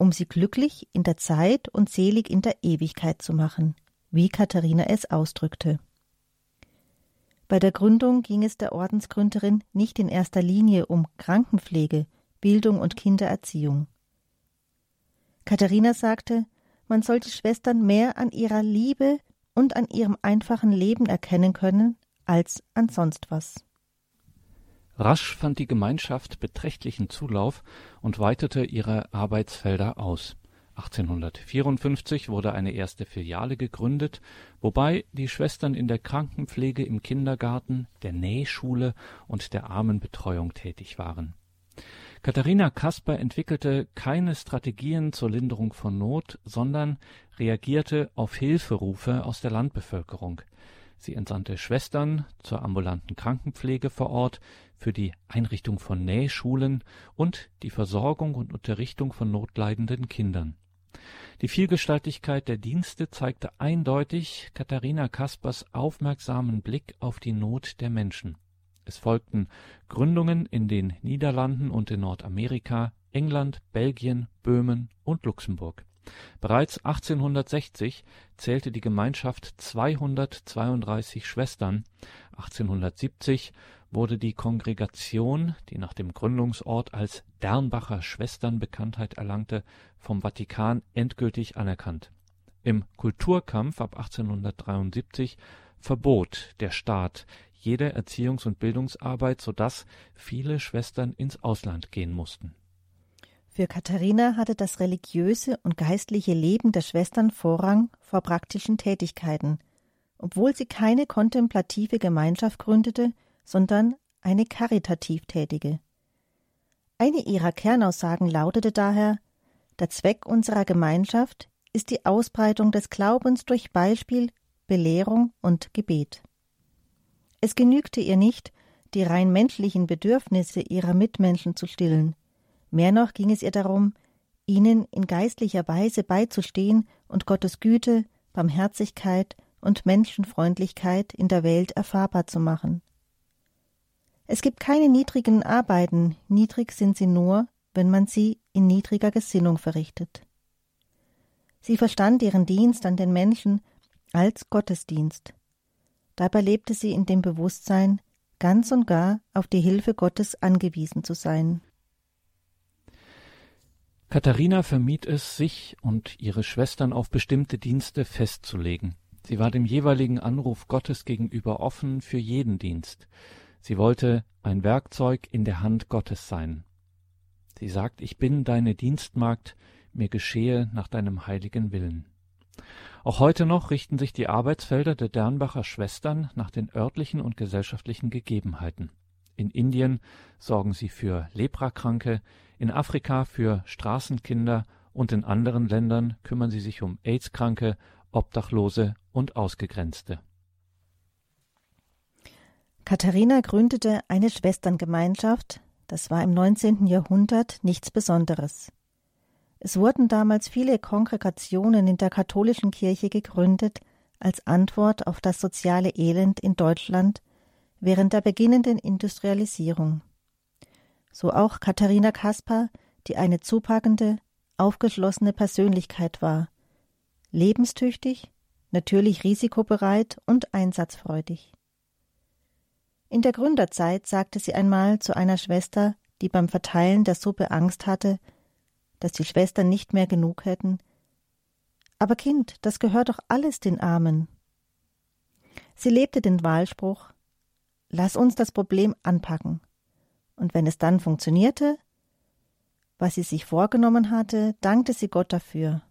um sie glücklich in der Zeit und selig in der Ewigkeit zu machen, wie Katharina es ausdrückte. Bei der Gründung ging es der Ordensgründerin nicht in erster Linie um Krankenpflege, Bildung und Kindererziehung. Katharina sagte, man soll die Schwestern mehr an ihrer Liebe und an ihrem einfachen Leben erkennen können als an sonst was. Rasch fand die Gemeinschaft beträchtlichen Zulauf und weitete ihre Arbeitsfelder aus. 1854 wurde eine erste Filiale gegründet, wobei die Schwestern in der Krankenpflege im Kindergarten, der Nähschule und der Armenbetreuung tätig waren. Katharina Kasper entwickelte keine Strategien zur Linderung von Not, sondern reagierte auf Hilferufe aus der Landbevölkerung. Sie entsandte Schwestern zur ambulanten Krankenpflege vor Ort, für die Einrichtung von Nähschulen und die Versorgung und Unterrichtung von notleidenden Kindern. Die Vielgestaltigkeit der Dienste zeigte eindeutig Katharina Kaspers aufmerksamen Blick auf die Not der Menschen. Es folgten Gründungen in den Niederlanden und in Nordamerika, England, Belgien, Böhmen und Luxemburg Bereits 1860 zählte die Gemeinschaft 232 Schwestern, 1870 wurde die Kongregation, die nach dem Gründungsort als Dernbacher Schwestern Bekanntheit erlangte, vom Vatikan endgültig anerkannt. Im Kulturkampf ab 1873 verbot der Staat jede Erziehungs und Bildungsarbeit, so dass viele Schwestern ins Ausland gehen mussten für Katharina hatte das religiöse und geistliche Leben der Schwestern Vorrang vor praktischen Tätigkeiten, obwohl sie keine kontemplative Gemeinschaft gründete, sondern eine karitativ tätige. Eine ihrer Kernaussagen lautete daher Der Zweck unserer Gemeinschaft ist die Ausbreitung des Glaubens durch Beispiel, Belehrung und Gebet. Es genügte ihr nicht, die rein menschlichen Bedürfnisse ihrer Mitmenschen zu stillen, Mehr noch ging es ihr darum, ihnen in geistlicher Weise beizustehen und Gottes Güte, Barmherzigkeit und Menschenfreundlichkeit in der Welt erfahrbar zu machen. Es gibt keine niedrigen Arbeiten, niedrig sind sie nur, wenn man sie in niedriger Gesinnung verrichtet. Sie verstand ihren Dienst an den Menschen als Gottesdienst. Dabei lebte sie in dem Bewusstsein, ganz und gar auf die Hilfe Gottes angewiesen zu sein. Katharina vermied es, sich und ihre Schwestern auf bestimmte Dienste festzulegen. Sie war dem jeweiligen Anruf Gottes gegenüber offen für jeden Dienst. Sie wollte ein Werkzeug in der Hand Gottes sein. Sie sagt, ich bin deine Dienstmagd, mir geschehe nach deinem heiligen Willen. Auch heute noch richten sich die Arbeitsfelder der Dernbacher Schwestern nach den örtlichen und gesellschaftlichen Gegebenheiten. In Indien sorgen sie für Leprakranke, in Afrika für Straßenkinder und in anderen Ländern kümmern sie sich um AIDS-Kranke, Obdachlose und Ausgegrenzte. Katharina gründete eine Schwesterngemeinschaft, das war im 19. Jahrhundert nichts Besonderes. Es wurden damals viele Kongregationen in der katholischen Kirche gegründet als Antwort auf das soziale Elend in Deutschland während der beginnenden Industrialisierung so auch Katharina Kaspar, die eine zupackende, aufgeschlossene Persönlichkeit war, lebenstüchtig, natürlich risikobereit und einsatzfreudig. In der Gründerzeit sagte sie einmal zu einer Schwester, die beim Verteilen der Suppe Angst hatte, dass die Schwestern nicht mehr genug hätten Aber Kind, das gehört doch alles den Armen. Sie lebte den Wahlspruch Lass uns das Problem anpacken und wenn es dann funktionierte, was sie sich vorgenommen hatte, dankte sie Gott dafür.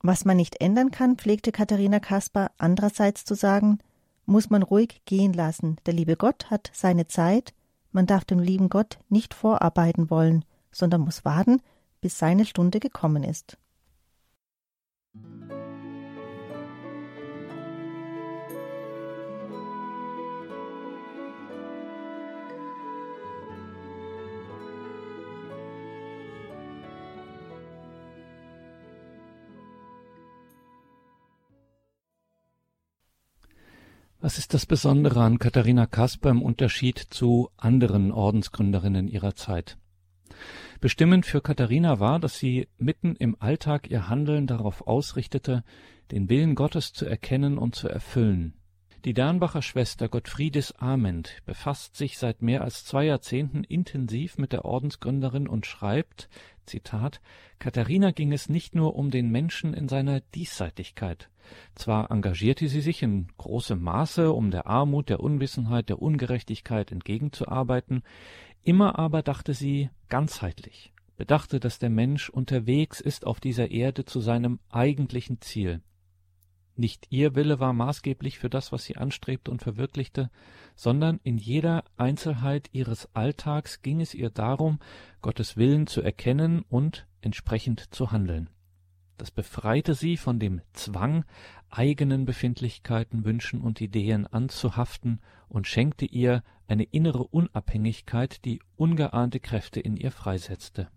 Was man nicht ändern kann, pflegte Katharina Kaspar andererseits zu sagen, muss man ruhig gehen lassen. Der liebe Gott hat seine Zeit, man darf dem lieben Gott nicht vorarbeiten wollen, sondern muss warten, bis seine Stunde gekommen ist. Was ist das Besondere an Katharina Kasper im Unterschied zu anderen Ordensgründerinnen ihrer Zeit? Bestimmend für Katharina war, dass sie mitten im Alltag ihr Handeln darauf ausrichtete, den Willen Gottes zu erkennen und zu erfüllen. Die Dernbacher Schwester Gottfriedis Ament befasst sich seit mehr als zwei Jahrzehnten intensiv mit der Ordensgründerin und schreibt, Zitat, Katharina ging es nicht nur um den Menschen in seiner Diesseitigkeit. Zwar engagierte sie sich in großem Maße, um der Armut, der Unwissenheit, der Ungerechtigkeit entgegenzuarbeiten, immer aber dachte sie ganzheitlich, bedachte, dass der Mensch unterwegs ist auf dieser Erde zu seinem eigentlichen Ziel. Nicht ihr Wille war maßgeblich für das, was sie anstrebte und verwirklichte, sondern in jeder Einzelheit ihres Alltags ging es ihr darum, Gottes Willen zu erkennen und entsprechend zu handeln. Das befreite sie von dem Zwang, eigenen Befindlichkeiten, Wünschen und Ideen anzuhaften und schenkte ihr eine innere Unabhängigkeit, die ungeahnte Kräfte in ihr freisetzte.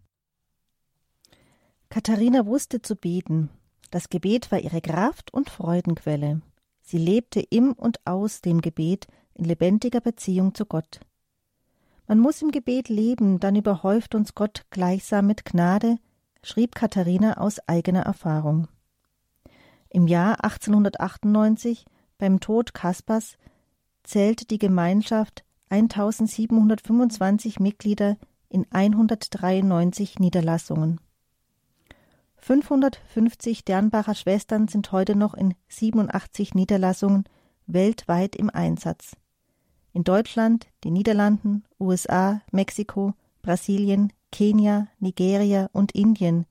Katharina wusste zu beten, das Gebet war ihre Kraft und Freudenquelle. Sie lebte im und aus dem Gebet in lebendiger Beziehung zu Gott. Man muss im Gebet leben, dann überhäuft uns Gott gleichsam mit Gnade, schrieb Katharina aus eigener Erfahrung. Im Jahr 1898, beim Tod Kaspers, zählte die Gemeinschaft 1725 Mitglieder in 193 Niederlassungen. 550 Dernbacher Schwestern sind heute noch in 87 Niederlassungen weltweit im Einsatz. In Deutschland, den Niederlanden, USA, Mexiko, Brasilien, Kenia, Nigeria und Indien,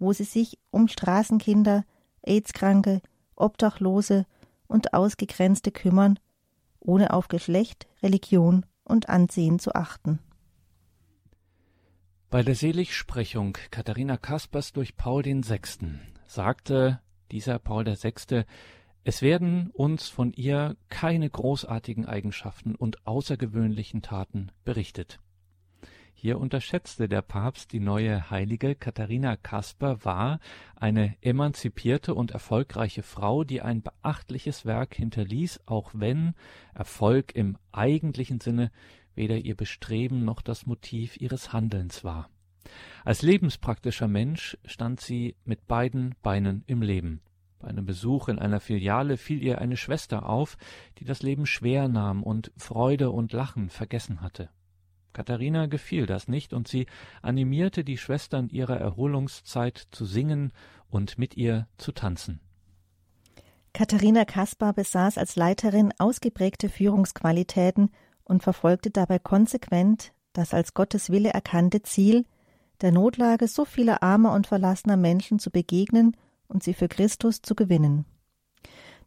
wo sie sich um Straßenkinder, AIDS-Kranke, Obdachlose und Ausgegrenzte kümmern, ohne auf Geschlecht, Religion und Ansehen zu achten. Bei der Seligsprechung Katharina Kaspers durch Paul VI. sagte dieser Paul VI., es werden uns von ihr keine großartigen Eigenschaften und außergewöhnlichen Taten berichtet. Hier unterschätzte der Papst die neue Heilige Katharina Kasper war eine emanzipierte und erfolgreiche Frau, die ein beachtliches Werk hinterließ, auch wenn Erfolg im eigentlichen Sinne weder ihr Bestreben noch das Motiv ihres Handelns war. Als lebenspraktischer Mensch stand sie mit beiden Beinen im Leben. Bei einem Besuch in einer Filiale fiel ihr eine Schwester auf, die das Leben schwer nahm und Freude und Lachen vergessen hatte. Katharina gefiel das nicht und sie animierte die Schwestern ihrer Erholungszeit zu singen und mit ihr zu tanzen. Katharina Kaspar besaß als Leiterin ausgeprägte Führungsqualitäten und verfolgte dabei konsequent das als Gottes Wille erkannte Ziel, der Notlage so vieler armer und verlassener Menschen zu begegnen und sie für Christus zu gewinnen.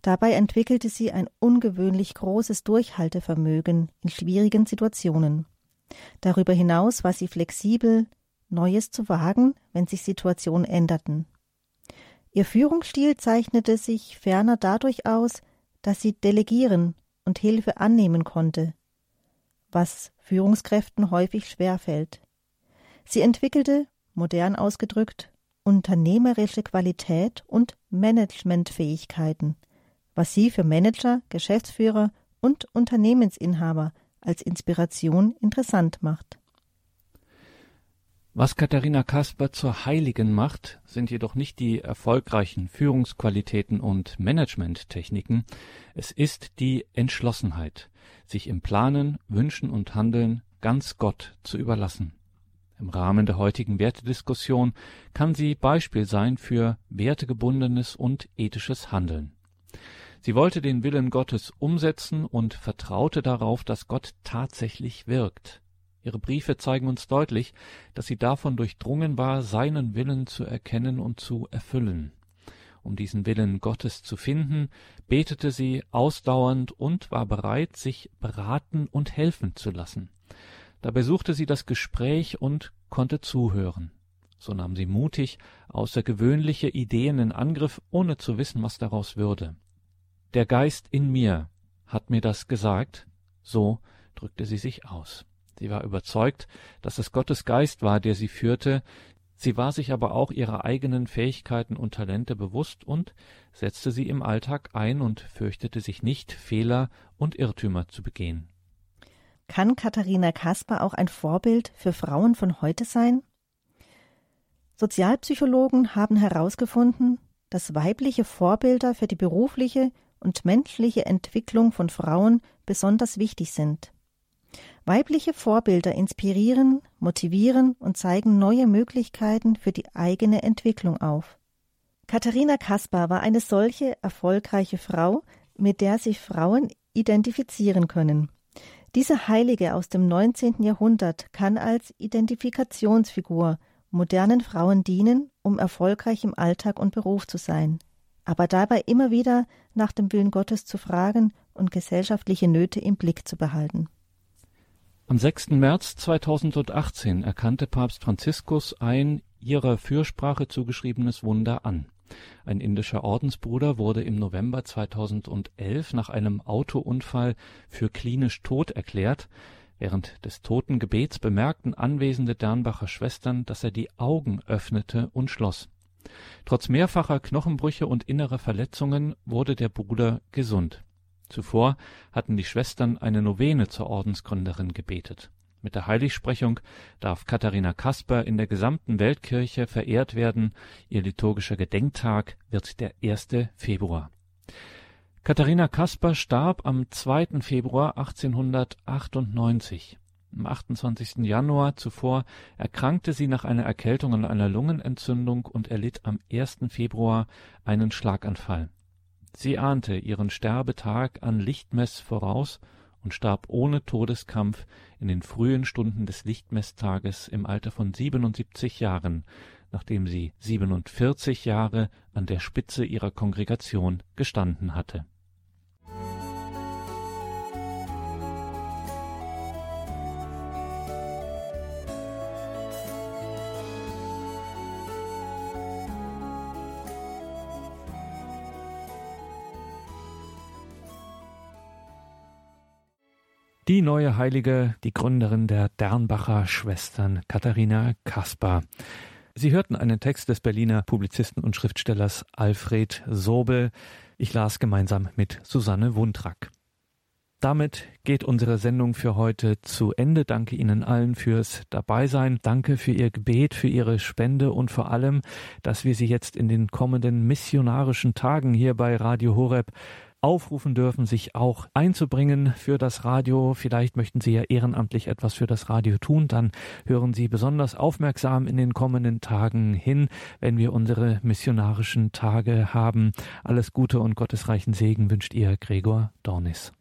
Dabei entwickelte sie ein ungewöhnlich großes Durchhaltevermögen in schwierigen Situationen. Darüber hinaus war sie flexibel, Neues zu wagen, wenn sich Situationen änderten. Ihr Führungsstil zeichnete sich ferner dadurch aus, dass sie delegieren und Hilfe annehmen konnte, was Führungskräften häufig schwerfällt. Sie entwickelte, modern ausgedrückt, unternehmerische Qualität und Managementfähigkeiten, was sie für Manager, Geschäftsführer und Unternehmensinhaber als Inspiration interessant macht. Was Katharina Kasper zur Heiligen macht, sind jedoch nicht die erfolgreichen Führungsqualitäten und Managementtechniken, es ist die Entschlossenheit, sich im Planen, Wünschen und Handeln ganz Gott zu überlassen. Im Rahmen der heutigen Wertediskussion kann sie Beispiel sein für wertegebundenes und ethisches Handeln. Sie wollte den Willen Gottes umsetzen und vertraute darauf, dass Gott tatsächlich wirkt. Ihre Briefe zeigen uns deutlich, dass sie davon durchdrungen war, seinen Willen zu erkennen und zu erfüllen. Um diesen Willen Gottes zu finden, betete sie ausdauernd und war bereit, sich beraten und helfen zu lassen. Dabei suchte sie das Gespräch und konnte zuhören. So nahm sie mutig außergewöhnliche Ideen in Angriff, ohne zu wissen, was daraus würde. Der Geist in mir hat mir das gesagt, so drückte sie sich aus. Sie war überzeugt, dass es Gottes Geist war, der sie führte, sie war sich aber auch ihrer eigenen Fähigkeiten und Talente bewusst und setzte sie im Alltag ein und fürchtete sich nicht, Fehler und Irrtümer zu begehen. Kann Katharina Kasper auch ein Vorbild für Frauen von heute sein? Sozialpsychologen haben herausgefunden, dass weibliche Vorbilder für die berufliche und menschliche Entwicklung von Frauen besonders wichtig sind. Weibliche Vorbilder inspirieren, motivieren und zeigen neue Möglichkeiten für die eigene Entwicklung auf. Katharina Kaspar war eine solche erfolgreiche Frau, mit der sich Frauen identifizieren können. Diese Heilige aus dem 19. Jahrhundert kann als Identifikationsfigur modernen Frauen dienen, um erfolgreich im Alltag und Beruf zu sein, aber dabei immer wieder nach dem Willen Gottes zu fragen und gesellschaftliche Nöte im Blick zu behalten. Am 6. März 2018 erkannte Papst Franziskus ein ihrer Fürsprache zugeschriebenes Wunder an. Ein indischer Ordensbruder wurde im November 2011 nach einem Autounfall für klinisch tot erklärt. Während des Totengebets bemerkten anwesende Dernbacher Schwestern, dass er die Augen öffnete und schloss. Trotz mehrfacher Knochenbrüche und innerer Verletzungen wurde der Bruder gesund Zuvor hatten die Schwestern eine Novene zur Ordensgründerin gebetet. Mit der Heiligsprechung darf Katharina Kasper in der gesamten Weltkirche verehrt werden. Ihr liturgischer Gedenktag wird der 1. Februar. Katharina Kasper starb am 2. Februar 1898. Am 28. Januar zuvor erkrankte sie nach einer Erkältung und einer Lungenentzündung und erlitt am 1. Februar einen Schlaganfall. Sie ahnte ihren Sterbetag an Lichtmess voraus und starb ohne Todeskampf in den frühen Stunden des Lichtmeßtages im Alter von 77 Jahren, nachdem sie 47 Jahre an der Spitze ihrer Kongregation gestanden hatte Die neue Heilige, die Gründerin der Dernbacher Schwestern, Katharina Kaspar. Sie hörten einen Text des Berliner Publizisten und Schriftstellers Alfred Sobel. Ich las gemeinsam mit Susanne Wundrack. Damit geht unsere Sendung für heute zu Ende. Danke Ihnen allen fürs Dabeisein. Danke für Ihr Gebet, für Ihre Spende und vor allem, dass wir Sie jetzt in den kommenden missionarischen Tagen hier bei Radio Horeb aufrufen dürfen, sich auch einzubringen für das Radio. Vielleicht möchten Sie ja ehrenamtlich etwas für das Radio tun. Dann hören Sie besonders aufmerksam in den kommenden Tagen hin, wenn wir unsere missionarischen Tage haben. Alles Gute und gottesreichen Segen wünscht Ihr Gregor Dornis.